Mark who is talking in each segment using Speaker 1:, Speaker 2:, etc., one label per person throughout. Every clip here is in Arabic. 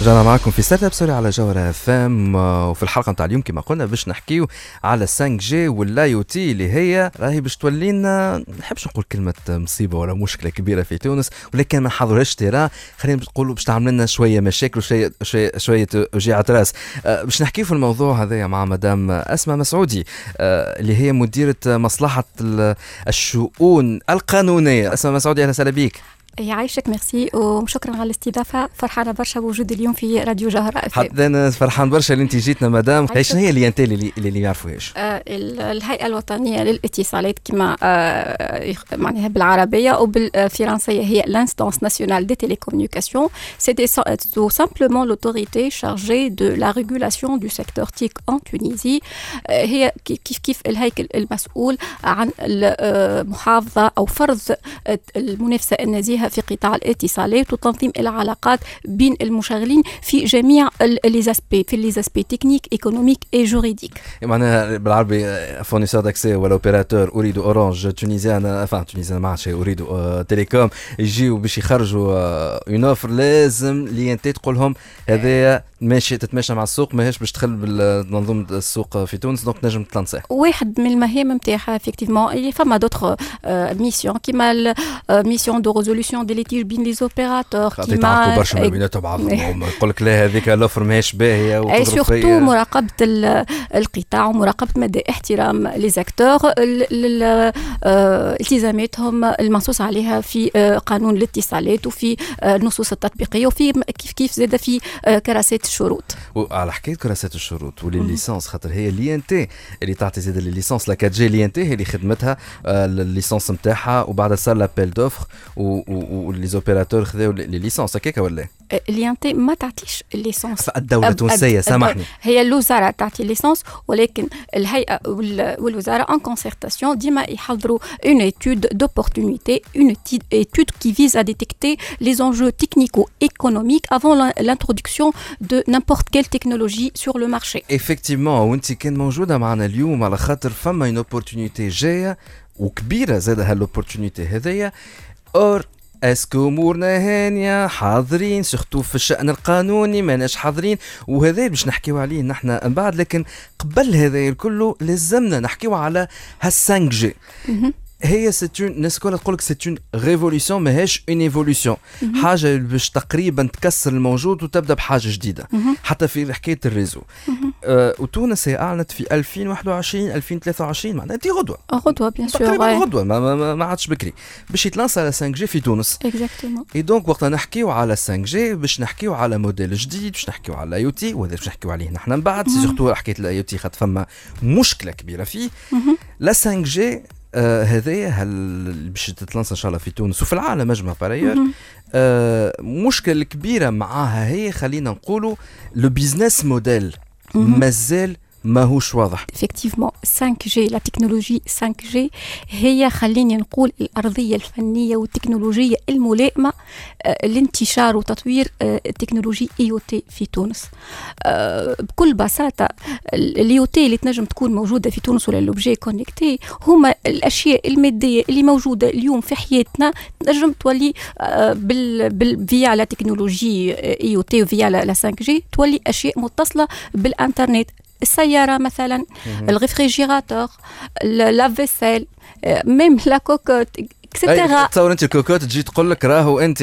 Speaker 1: رجعنا معكم في Startup Story على جوهرة FM وفي الحلقة نتاع اليوم كما قلنا باش نحكيو على 5 G وال IoT اللي هي راهي باش تولي لنا نحبش نقول كلمة مصيبة ولا مشكلة كبيرة في تونس ولكن ما نحضرهاش تيرا خلينا نقولوا باش تعمل لنا شوية مشاكل وشوية شوية شوية وجيعة رأس. أه باش نحكيو في الموضوع هذايا مع مدام أسماء مسعودي أه اللي هي مديرة مصلحة الشؤون القانونية. أسماء مسعودي أهلا وسهلا بك
Speaker 2: يعيشك ميرسي وشكرا على الاستضافة. فرحانه برشا بوجود اليوم في راديو جوهرة
Speaker 1: حتى أنا فرحان برشا اللي انت جيتنا مدام. شنو هي ال INT اللي اللي, اللي يعرفوهاش
Speaker 2: آه الهيئة الوطنية للاتصالات كما آه معناها بالعربية وبالفرنسيه هي l'Instance nationale des télécommunications c'est tout simplement l'autorité chargée de la régulation du secteur TIC en Tunisie. هي كيف كيف الهيكل المسؤول عن المحافظه أو فرض المنافسة النزيهه في قطاع الاتصالات وتنظيم العلاقات بين المشغلين في جميع ليزاسبي في ليزاسبي تكنيك ايكونوميك اي جوريديك
Speaker 1: معناها بالعربي فورنيسور داكسي ولا اوبيراتور اريد اورانج تونيزيان افان تونيزيان ما عادش اريد تيليكوم يجيو باش يخرجوا اون اوفر لازم لي انت تقول لهم هذايا ماشي تتماشى مع السوق ماهيش باش تدخل بمنظومه السوق في تونس donc نجم تلانسيه
Speaker 2: واحد من المهام نتاعها effectivement فما d'autres missions كيما mission de résolution des litiges بين les opérateurs
Speaker 1: كيما يتعاركوا برشا ما بيناتهم بعضهم يقول لك لا هذيك l'offre ماهيش باهية
Speaker 2: et surtout مراقبة القطاع ومراقبة مدى احترام les acteurs التزاماتهم المنصوص عليها في قانون الاتصالات وفي النصوص التطبيقية وفي كيف كيف زاد في كراسات الشروط.
Speaker 1: وعلى حكاية كراسات الشروط و licence خاطر هي l'INT اللي تعطي زاد ال licence لا 4G l'INT هي اللي خدمتها ال licence نتاعها وبعد صار l'appel d'offres و les opérateurs خذاو les licences هكاك ولا
Speaker 2: l'INT ما تعطيش ال
Speaker 1: licence الدولة التونسيه سامحني
Speaker 2: هي الوزاره تعطي ال licence ولكن الهيئه والوزاره en concertation ديما يحضروا une étude d'opportunité une étude qui vise à détecter les enjeux technico-économiques avant l'introduction de n'importe quelle technologie sur le marché.
Speaker 1: Effectivement, وانت كان موجوده معنا اليوم على خاطر فما une opportunité جاية وكبيره زاد هال opportunité هذيا or est-ce que امورنا هانيه حاضرين surtout في الشأن القانوني ماناش حاضرين وهذا باش نحكيو عليه نحن من بعد لكن قبل هذا الكل لازمنا نحكيو على هال 5G هي c'est une الناس الكل تقول لك c'est une révolution ماهيش une évolution حاجة باش تقريبا تكسر الموجود وتبدأ بحاجة جديدة. حتى في حكاية ال réseau. آه وتونس هي أعلنت في 2021 2023 معناها دي غدوة.
Speaker 2: غدوة bien sûr
Speaker 1: تقريبا غدوة ما, ما, ما عادش بكري. باش يتلانس على 5G في تونس.
Speaker 2: exactement
Speaker 1: et donc وقت نحكيو على 5G باش نحكيو على موديل جديد باش نحكيو على ال IoT وهذا باش نحكيو عليه نحن من بعد. surtout حكاية ال IoT خاطر فما مشكلة كبيرة فيه. la 5G آه هذايا هل باش تتلانس إن شاء الله في تونس وفي العالم أجمع par ailleurs آه مشكلة كبيرة معاها هي خلينا نقولوا le business model مازال ماهوش واضح.
Speaker 2: Effectivement 5G la technologie 5G هي خليني نقول الأرضية الفنية والتكنولوجية الملائمة لانتشار وتطوير التكنولوجي IoT في تونس. بكل بساطة ال IoT اللي تنجم تكون موجودة في تونس ولا l'objet connecté هما الأشياء المادية اللي موجودة اليوم في حياتنا تنجم تولي بال, بال via la technologie IoT و via la 5G تولي أشياء متصلة بالإنترنت. السيارة مثلا ال réfrigérateur la vaisselle même
Speaker 1: la cocotte etc تصور أنت الكوكوت تجي تقول لك راهو أنت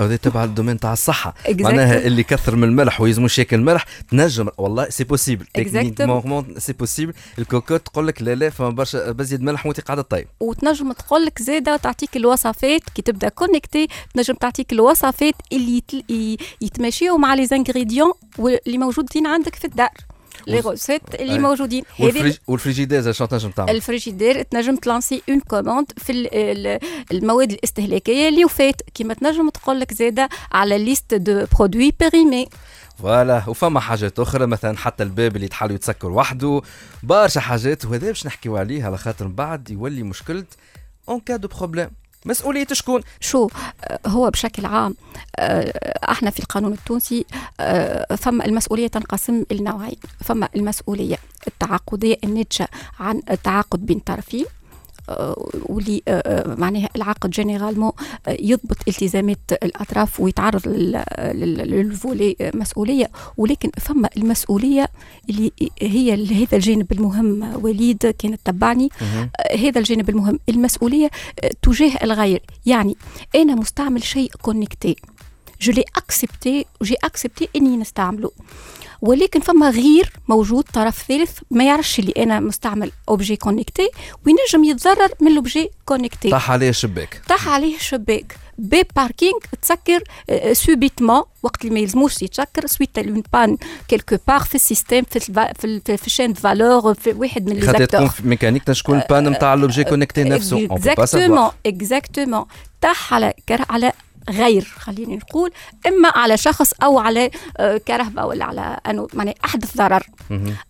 Speaker 1: هذه تبع ال domaine تاع الصحة. معناها اللي كثر من الملح ويزمو ياكل ملح تنجم. والله c'est possible techniquement c'est possible ال cocotte تقول لك لا لا فما برشا بزيد ملح وانت قاعدة طيب
Speaker 2: وتنجم تقول لك زاده تعطيك الوصفات كي تبدأ connectée تنجم تعطيك الوصفات اللي يتماشيو مع les ingrédients اللي موجودين عندك في الدار. les recettes اللي. موجودين
Speaker 1: والفريجيدير شنو تنجم تعمل؟
Speaker 2: الفريجيدير تنجم تلانسي une commande في المواد الاستهلاكيه اللي وفات كيما تنجم تقول لك زاده على liste de produits périmés
Speaker 1: voilà وفما حاجات أخرى مثلا حتى الباب اللي تحاول يتسكر وحده برشا حاجات وهذا باش نحكيو عليه على خاطر من بعد يولي مشكله en cas de problème مسؤولية شكون؟
Speaker 2: شو هو بشكل عام إحنا في القانون التونسي فما المسؤولية تنقسم لنوعين فما المسؤولية التعاقدية الناتجة عن التعاقد بين طرفين واللي معناها العقد جينيرالمون يضبط التزامات الأطراف ويتعرض للفولي مسؤولية. ولكن فما المسؤولية اللي هي هذا الجانب المهم. وليد كانت تبعني. هذا الجانب المهم. المسؤولية تجاه الغير. يعني أنا مستعمل شيء كونكتي جو لي اكسبتي جي اكسبتي إني نستعمله. ولكن فما غير موجود طرف ثالث ما يعرفش اللي أنا مستعمل objet connecté وينجم يتضرر من ال objet connecté
Speaker 1: طاح عليه شباك.
Speaker 2: طاح عليه شباك. باب parking تسكر subitement وقت اللي ما يلزموش يتسكر suite à une panne quelque part في ال système في في, في, في شين فالور في واحد من
Speaker 1: les خاطر تكون في ميكانيك تكون panne نتاع l'objet connecté نفسه.
Speaker 2: اكزاكتومون اكزاكتومون طاح على على غير خليني نقول إما على شخص أو على آه، كرهبه ولا على أنه يعني أحدث ضرر.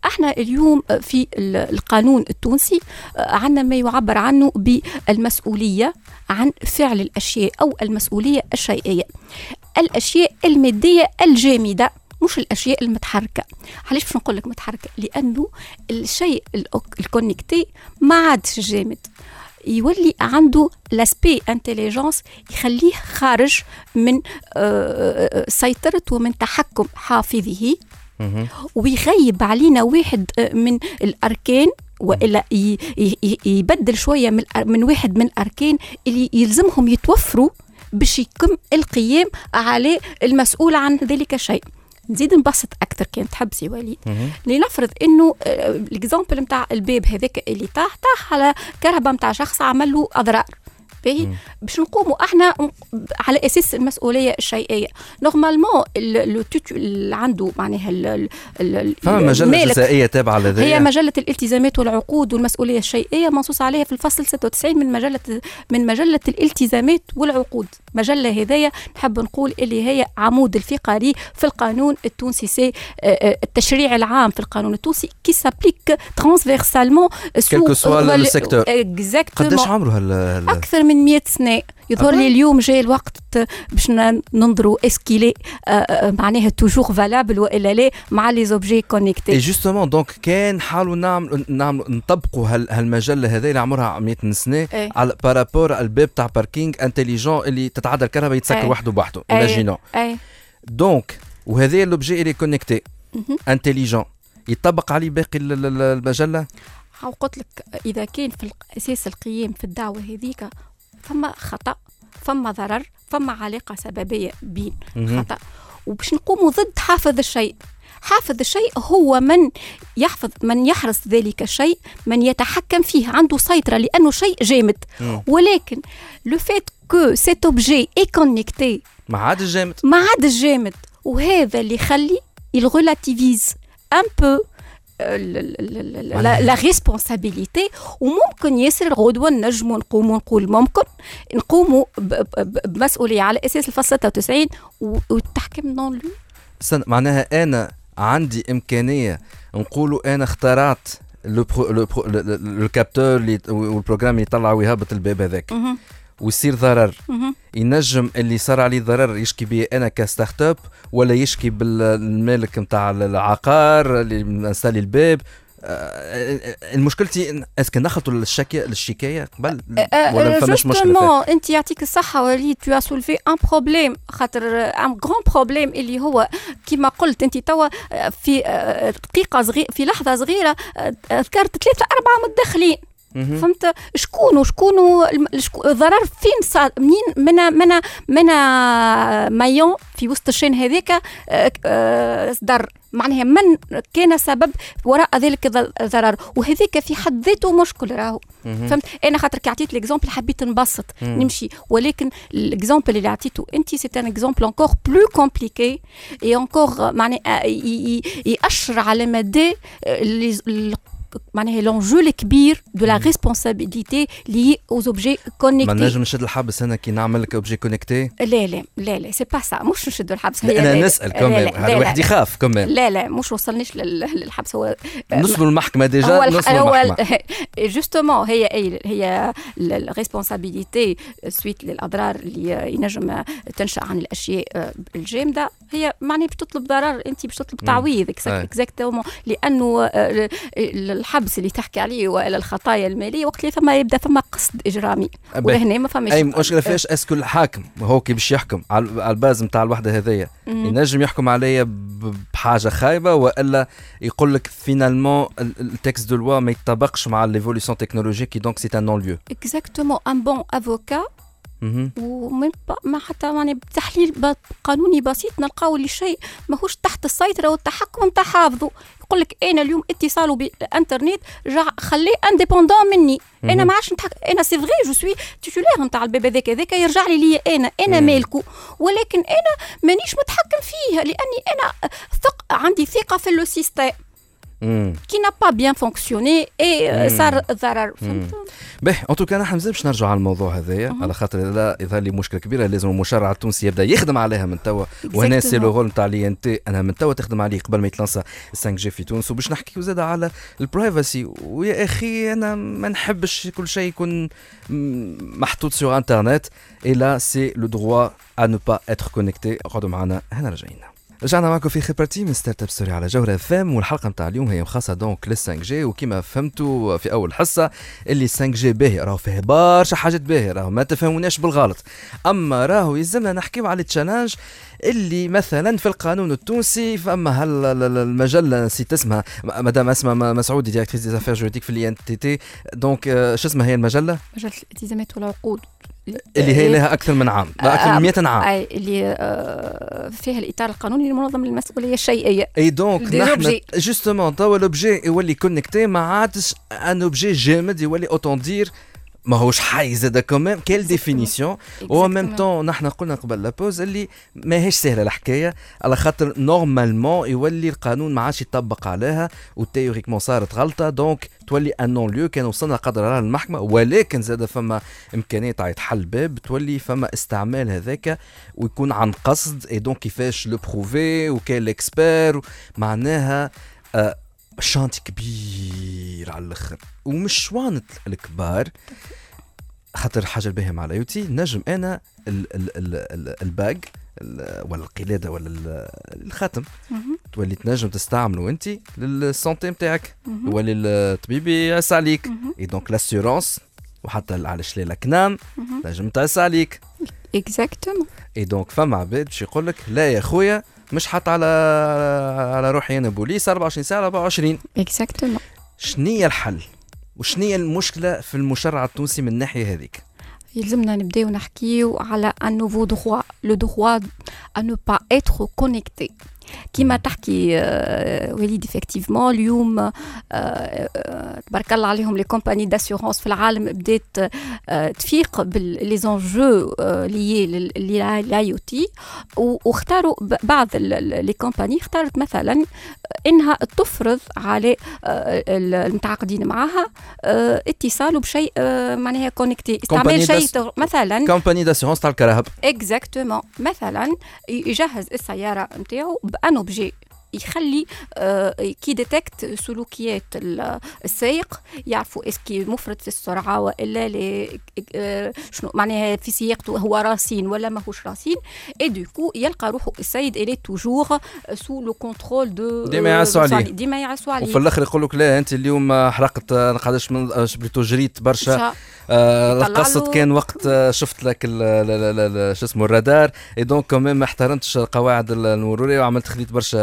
Speaker 2: إحنا اليوم في القانون التونسي آه، عندنا ما يعبر عنه بالمسؤولية عن فعل الأشياء أو المسؤولية الشيئية. الأشياء المادية الجامدة مش الأشياء المتحركة. علاش باش نقول لك متحركة؟ لأنه الشيء الكونكتي ما عادش جامد. يولي عنده لاسبي انتليجنس يخليه خارج من آه، آه، سيطرة ومن تحكم حافظه. ويغيب علينا واحد آه، من الأركان وإلا يبدل شوية من من واحد من الأركان اللي يلزمهم يتوفروا باش يتم القيام على المسؤول عن ذلك الشيء. نزيد نبسط أكثر كان تحب سي وليد لنفرض إنه الإكزامبل نتاع الباب هذاك اللي طاح طاح على كهرباء نتاع شخص عمل له أضرار. باهي. باش نقوموا إحنا على أساس المسؤولية الشيئية. normalement اللي عنده معناها
Speaker 1: فما مجلة جزائية تابعة لذلك
Speaker 2: هي مجلة الالتزامات والعقود والمسؤولية الشيئية منصوص عليها في الفصل 96 من مجلة من مجلة الالتزامات والعقود. مجلة هذايا نحب نقول اللي هي عمود الفقري في القانون التونسي c'est آه، آه، التشريع العام في القانون التونسي qui s'applique transversalement
Speaker 1: ce soit ال secteur
Speaker 2: قداش
Speaker 1: عمره هل
Speaker 2: أكثر من 100 سنة. يظهر لي اليوم جاي الوقت باش ننظروا est-ce qu'elle est معناها toujours valable والا لا مع les objets connectés
Speaker 1: et justement donc كان نحاولوا نعمل نعمل نطبقوا هالمجله هذه اللي عمرها 100 سنة إيه. على par rapport الباب تاع parking intelligent اللي تتعدى الكهرباء يتسكر إيه. وحده بوحده. imaginons
Speaker 2: إيه.
Speaker 1: donc وهذا l'objet اللي connecté intelligent يطبق عليه باقي المجلة؟
Speaker 2: قلت لك إذا كان في أساس القيام في الدعوة هذيك فما خطأ فما ضرر فما علاقه سببية بين خطأ. وباش نقوموا ضد حافظ الشيء. حافظ الشيء هو من يحفظ من يحرس ذلك الشيء من يتحكم فيه عنده سيطرة لأنه شيء جامد. ولكن le fait que cet objet est connecté
Speaker 1: ما عادش جامد
Speaker 2: ما عادش جامد وهذا اللي يخلي ي relativise un peu la responsabilité وممكن ياسر غدوه نجموا نقوموا نقول ممكن نقوموا بمسؤولية على أساس الفصل 96 والتحكيم non
Speaker 1: لو معناها أنا عندي إمكانية نقولوا أنا اخترعت le le capteur و ال programme اللي يطلع ويهبط الباب هذاك. ويصير ضرر. ينجم اللي صار عليه ضرر يشكي به أنا ك start-up ولا يشكي بالمالك نتاع العقار اللي م installé الباب. المشكلتي est-ce que دخلتوا للشكايه للشكايه قبل
Speaker 2: ولا ما فماش مشكلة أنت يعطيك الصحة وليد tu soulèves un problème خاطر un grand problème اللي هو كما قلت أنت توا في دقيقة صغيره في لحظة صغيرة ذكرت ثلاثة أربعة متدخلين فهمت؟ شكون شكون الضرر فين صار منين من من من maillon في وسط ال chaîne هذاك صدر آه، معناها من كان سبب وراء ذلك الضرر وهذاك في حد ذاته مشكل راهو. فهمت؟ أنا خاطر كي عطيت l'exemple حبيت نبسط نمشي. ولكن ال exemple اللي عطيته أنت c'est un exemple encore plus compliqué et encore معناها يأشر على مدى معناها l'enjeu الكبير de la responsabilité liée aux objets connectés
Speaker 1: ما نجم نشد الحبس أنا كي نعمل لك objet connecté
Speaker 2: لا لا لا لا c'est pas ça مش نشد الحبس
Speaker 1: أنا نسأل كمان هذا واحد يخاف كمان.
Speaker 2: لا لا مش وصلنيش للحبس هو
Speaker 1: نوصلوا المحكمة déjà نوصلوا المحكمة.
Speaker 2: justement هي هي ال responsabilité suite للأضرار اللي ينجم تنشأ عن الأشياء الجامدة. هي معني باش تطلب ضرر انت باش تطلب تعويض exactement لأنه الحبس الحبس اللي تحكي عليه وإلى الخطايا المالية وقت اللي ثم يبدأ ثم قصد إجرامي. وهنا ما فماش
Speaker 1: أي مشكلة فيش est-ce que الحاكم هو كي باش يحكم على ال base نتاع الوحدة هذيا. ينجم يحكم عليا بحاجة خايبة وإلا يقول لك finalement ال texte de loi ما يتطابقش مع l'évolution technologique donc c'est un non-lieu
Speaker 2: exactement un bon avocat ومن ما حتى يعني بتحليل قانوني بسيط نلقاو اللي شيء ماهوش تحت السيطرة والتحكم نتاع حافظه يقول لك أنا اليوم اتصاله بالانترنت جا خليه indépendant مني. أنا ما عادش نتحكم أنا c'est vrai je suis titulaire نتاع الباب هذاك هذاك يرجع لي ليا أنا. أنا مالكو. ولكن أنا مانيش متحكم فيه لأني أنا ثق عندي ثقة في le système. qui n'a pas bien fonctionné et صار ضرر
Speaker 1: باهي en tout cas نحن مازال باش نرجعوا على الموضوع هذايا. على خاطر لا يظهر لي مشكلة كبيرة لازم المشرع التونسي يبدأ يخدم عليها من توا. وهنا c'est le rôle نتاع l'INT. انها من توا تخدم عليه قبل ما يت lancé 5 G في تونس. وباش نحكي زاد على ال privacy ويا أخي أنا ما نحبش كل شيء يكون محطوط sur internet et là c'est le droit à ne pas être connecté اقعدوا معنا. هنا راجعين رجعنا معكم في خبرتي من start-up story على جوهرة FM والحلقة نتاع اليوم هي خاصه donc لل 5 G وكما فهمتوا في أول حصة اللي 5 G باهي راهو فيه برشا حاجات باهيه راهو ما تفهموناش بالغلط أما راهو يلزمنا نحكيو على ال challenge اللي مثلا في القانون التونسي فما المجلة نسيت اسمها مدام أسماء مسعودي directrice des affaires juridiques في ال INTT donc شو اسمها هي المجلة؟
Speaker 2: مجلة الالتزامات والعقود
Speaker 1: اللي هي لها أكثر من عام لا أكثر من 100 عام.
Speaker 2: اي اللي آه، فيها الإطار القانوني لمنظم المسؤوليه الشيئية.
Speaker 1: إي دونك نحن جوستومون توا لوبجي يولي كونيكتي ما عادش ان اوبجي جامد يولي اوتون دير ماهوش حي زاد كوميم كيل ديفينيسيون و ميم طون نحن قلنا قبل لابوز اللي ماهيش سهلة الحكاية. على خاطر نورمالمون يولي القانون ما عادش يطبق عليها وتيوريكمون صارت غلطة. دونك تولي ان نون ليو كان وصلنا قدر الله المحكمه ولكن زاد فما إمكانية تاع يتحل باب. تولي فما استعمال هذاك ويكون عن قصد. et donc كيفاش le prouver وكان ال expert معناها آه chantier كبير على الأخر. ومش شوانة الكبار خاطر حاجة الباهيه مع ال IoT. نجم أنا ال ال ال ال الباج ولا القلادة ولا الخاتم. تولي تنجم تستعمله أنت لل santé نتاعك يولي الطبيب يعس عليك et donc l'assurance وحتى علاش لا la CNAM تنجم تعس عليك
Speaker 2: exactement
Speaker 1: et donc فما عباد باش يقول لك لا يا خويا مش حط على على روحي أنا بوليس 24 ساعة 24
Speaker 2: exactement
Speaker 1: شنية الحل؟ وشنية المشكلة في المشرع التونسي من الناحية هذيك؟
Speaker 2: يلزمنا نبداو نحكيو على un nouveau droit le droit à ne pas être connecté كيما تحكي آه، وليد effectivement اليوم آه، آه، تبارك الله عليهم les compagnies d'assurance في العالم بدات تفيق ب les enjeux de l'IoT واختاروا بعض les compagnies اختارت مثلا إنها تفرض على المتعاقدين معها اتصال بشيء معناها connecté
Speaker 1: استعمال
Speaker 2: شيء مثلا
Speaker 1: compagnie d'assurance تاع الكراهب.
Speaker 2: exactement مثلا يجهز السيارة نتاعو ب un objet يخلي آه qui détecte سلوكيات السائق يعرفوا est-ce que مفرط في السرعة وإلا آه شنو معناها في سياقته هو رصين ولا ماهوش رصين. et du coup يلقى روحه السيد الي toujours sous le contrôle de
Speaker 1: ديما يعسوا عليه.
Speaker 2: ديما يعسوا عليه.
Speaker 1: وفي الآخر يقول لك لا أنت اليوم حرقت قعدش من بليتو جريت برشا. آه قصد كان وقت آه، شفت لك شو اسمه الرادار. et donc كمان ما احترمتش القواعد المرورية وعملت خديت برشا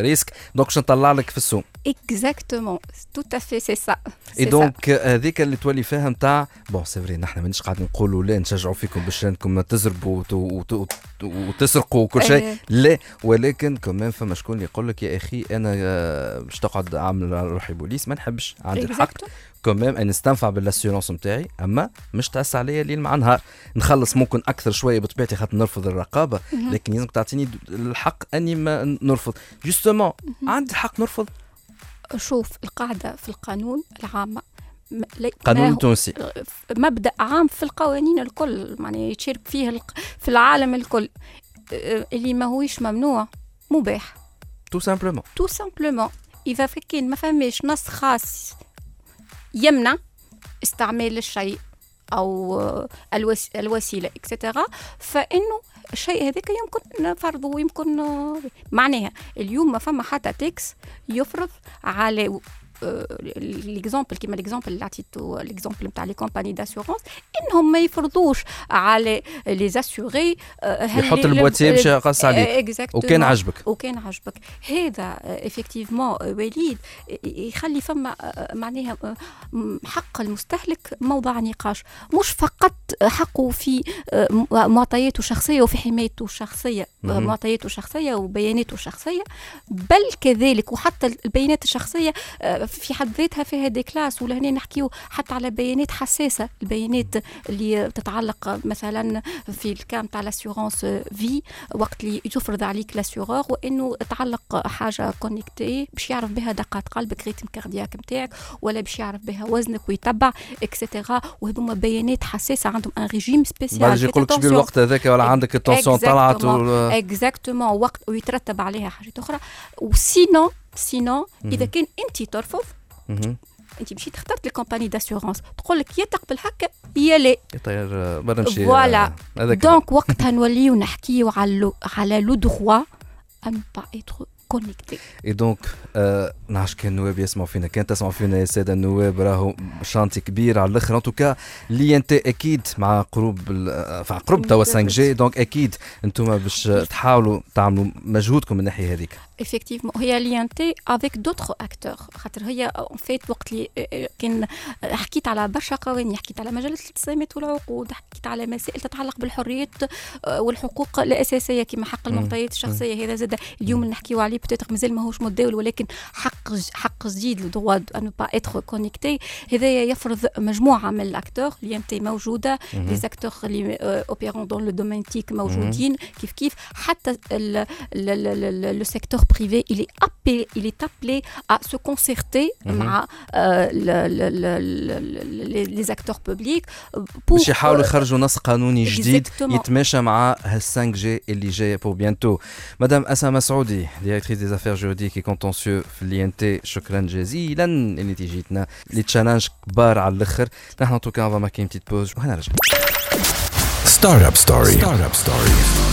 Speaker 1: risque donc باش نطلع لك في السوق
Speaker 2: exactement tout à fait c'est
Speaker 1: ça et donc هذيك اللي تولي فيها نتاع bon c'est vrai نحن مانيش قاعد نقولوا لا نشجعوا فيكم باش انكم تزربوا وتسرقوا وكل شيء. إيه. لا ولكن كمان فما شكون اللي يقول لك يا أخي أنا آه، باش تقعد عامل روحي بوليس ما نحبش عندي الحق. quand même ان نستنفع ب l'assurance نتاعي أما مش تعس عليا ليل مع نهار. نخلص ممكن أكثر شوية بطبيعتي خاطر نرفض الرقابة لكن لازمك تعطيني الحق أني ما نرفض. justement عندي الحق نرفض.
Speaker 2: شوف القاعدة في القانون العامة
Speaker 1: قانون تونسي.
Speaker 2: مبدأ عام في القوانين الكل يعني يتشارك فيه في العالم الكل. اللي ما هوش ممنوع مباح.
Speaker 1: tout simplement
Speaker 2: tout simplement إذا كان ما فماش نص خاص يمنع استعمال الشيء أو الوسيلة et cetera فإنه الشيء هذاك يمكن فرضه يمكن معناها اليوم ما فما حتى تكس يفرض على l'exemple كيما l'exemple اللي عطيتو l'exemple نتاع les compagnies d'assurance انهم ما يفرضوش على les assurés
Speaker 1: يحط ال boîtier باش يعس عليك وكان عجبك
Speaker 2: وكان عجبك هذا effectivement وليد يخلي فما معناها حق المستهلك موضع نقاش. مش فقط حقه في معطياته الشخصية وفي حمايته الشخصية معطياته الشخصية وبياناته الشخصية بل كذلك وحتى البيانات الشخصية آه، في حد ذاتها فيها des classes ولا هنا نحكيو حتى على بيانات حساسة. البيانات اللي تتعلق مثلا في ال cas تاع l'assurance في وقت اللي تفرض عليك l'assureur وإنه تعلق حاجة connectée باش يعرف بها دقات قلبك rythme cardiaque نتاعك ولا باش يعرف بها وزنك ويتبع et cetera وهذوما بيانات حساسة عندهم un régime
Speaker 1: spécial يقول لك الوقت هذاك؟ ولا عندك la tension طلعت
Speaker 2: exactement وقت ويترتب عليها حاجات أخرى. و sinon sinon إذا كان أنت ترفض أنت مشيت اخترت ال compagnie d'assurance تقول لك يا تقبل هكا يا لا.
Speaker 1: يطير برا نمشي
Speaker 2: voilà donc وقتها نوليو نحكيو على على le droit à ne pas être
Speaker 1: connecté et donc نعرفش كان النواب يسمعوا فينا. كان تسمعوا فينا يا سادة النواب راهو chantier كبير على الأخر. en tout cas l'INT أكيد مع قروب مع قرب توا 5G donc أكيد أنتم باش تحاولوا تعملوا مجهودكم من الناحيه هذيك.
Speaker 2: Effectivement هي l'INT avec d'autres acteurs خاطر هي en fait وقت اللي كان حكيت على برشا قوانين. حكيت على مجلة الالتزامات والعقود. حكيت على مسائل تتعلق بالحريات والحقوق الأساسية كما حق المعطيات الشخصية هذا زاد. اليوم نحكيو عليه peut-être مازال ماهوش متداول ولكن حق حق جديد le droit à ne pas être connecté هذايا يفرض مجموعه من ال acteurs l'INT موجوده les acteurs اللي opèrent dans le domaine TIC موجودين كيف كيف حتى لو سيكتور privé, il est appelé, il est appelé à se concerter avec les acteurs publics
Speaker 1: pour باش يحاولوا يخرجوا نص قانوني جديد يتماشى مع هال 5 جي اللي جاية بو بيانتو مدام اسامه سعودي ديريكتريس دي زافير جوريديك اي كونتونسيو في الي ان تي شكرا جزيلا اللي تيجيتنا لي تشالنج كبار على الآخر نحن توكا فا ماكين بتيت بوز وهنا رجع ستارت اب ستوري ستارت اب ستوري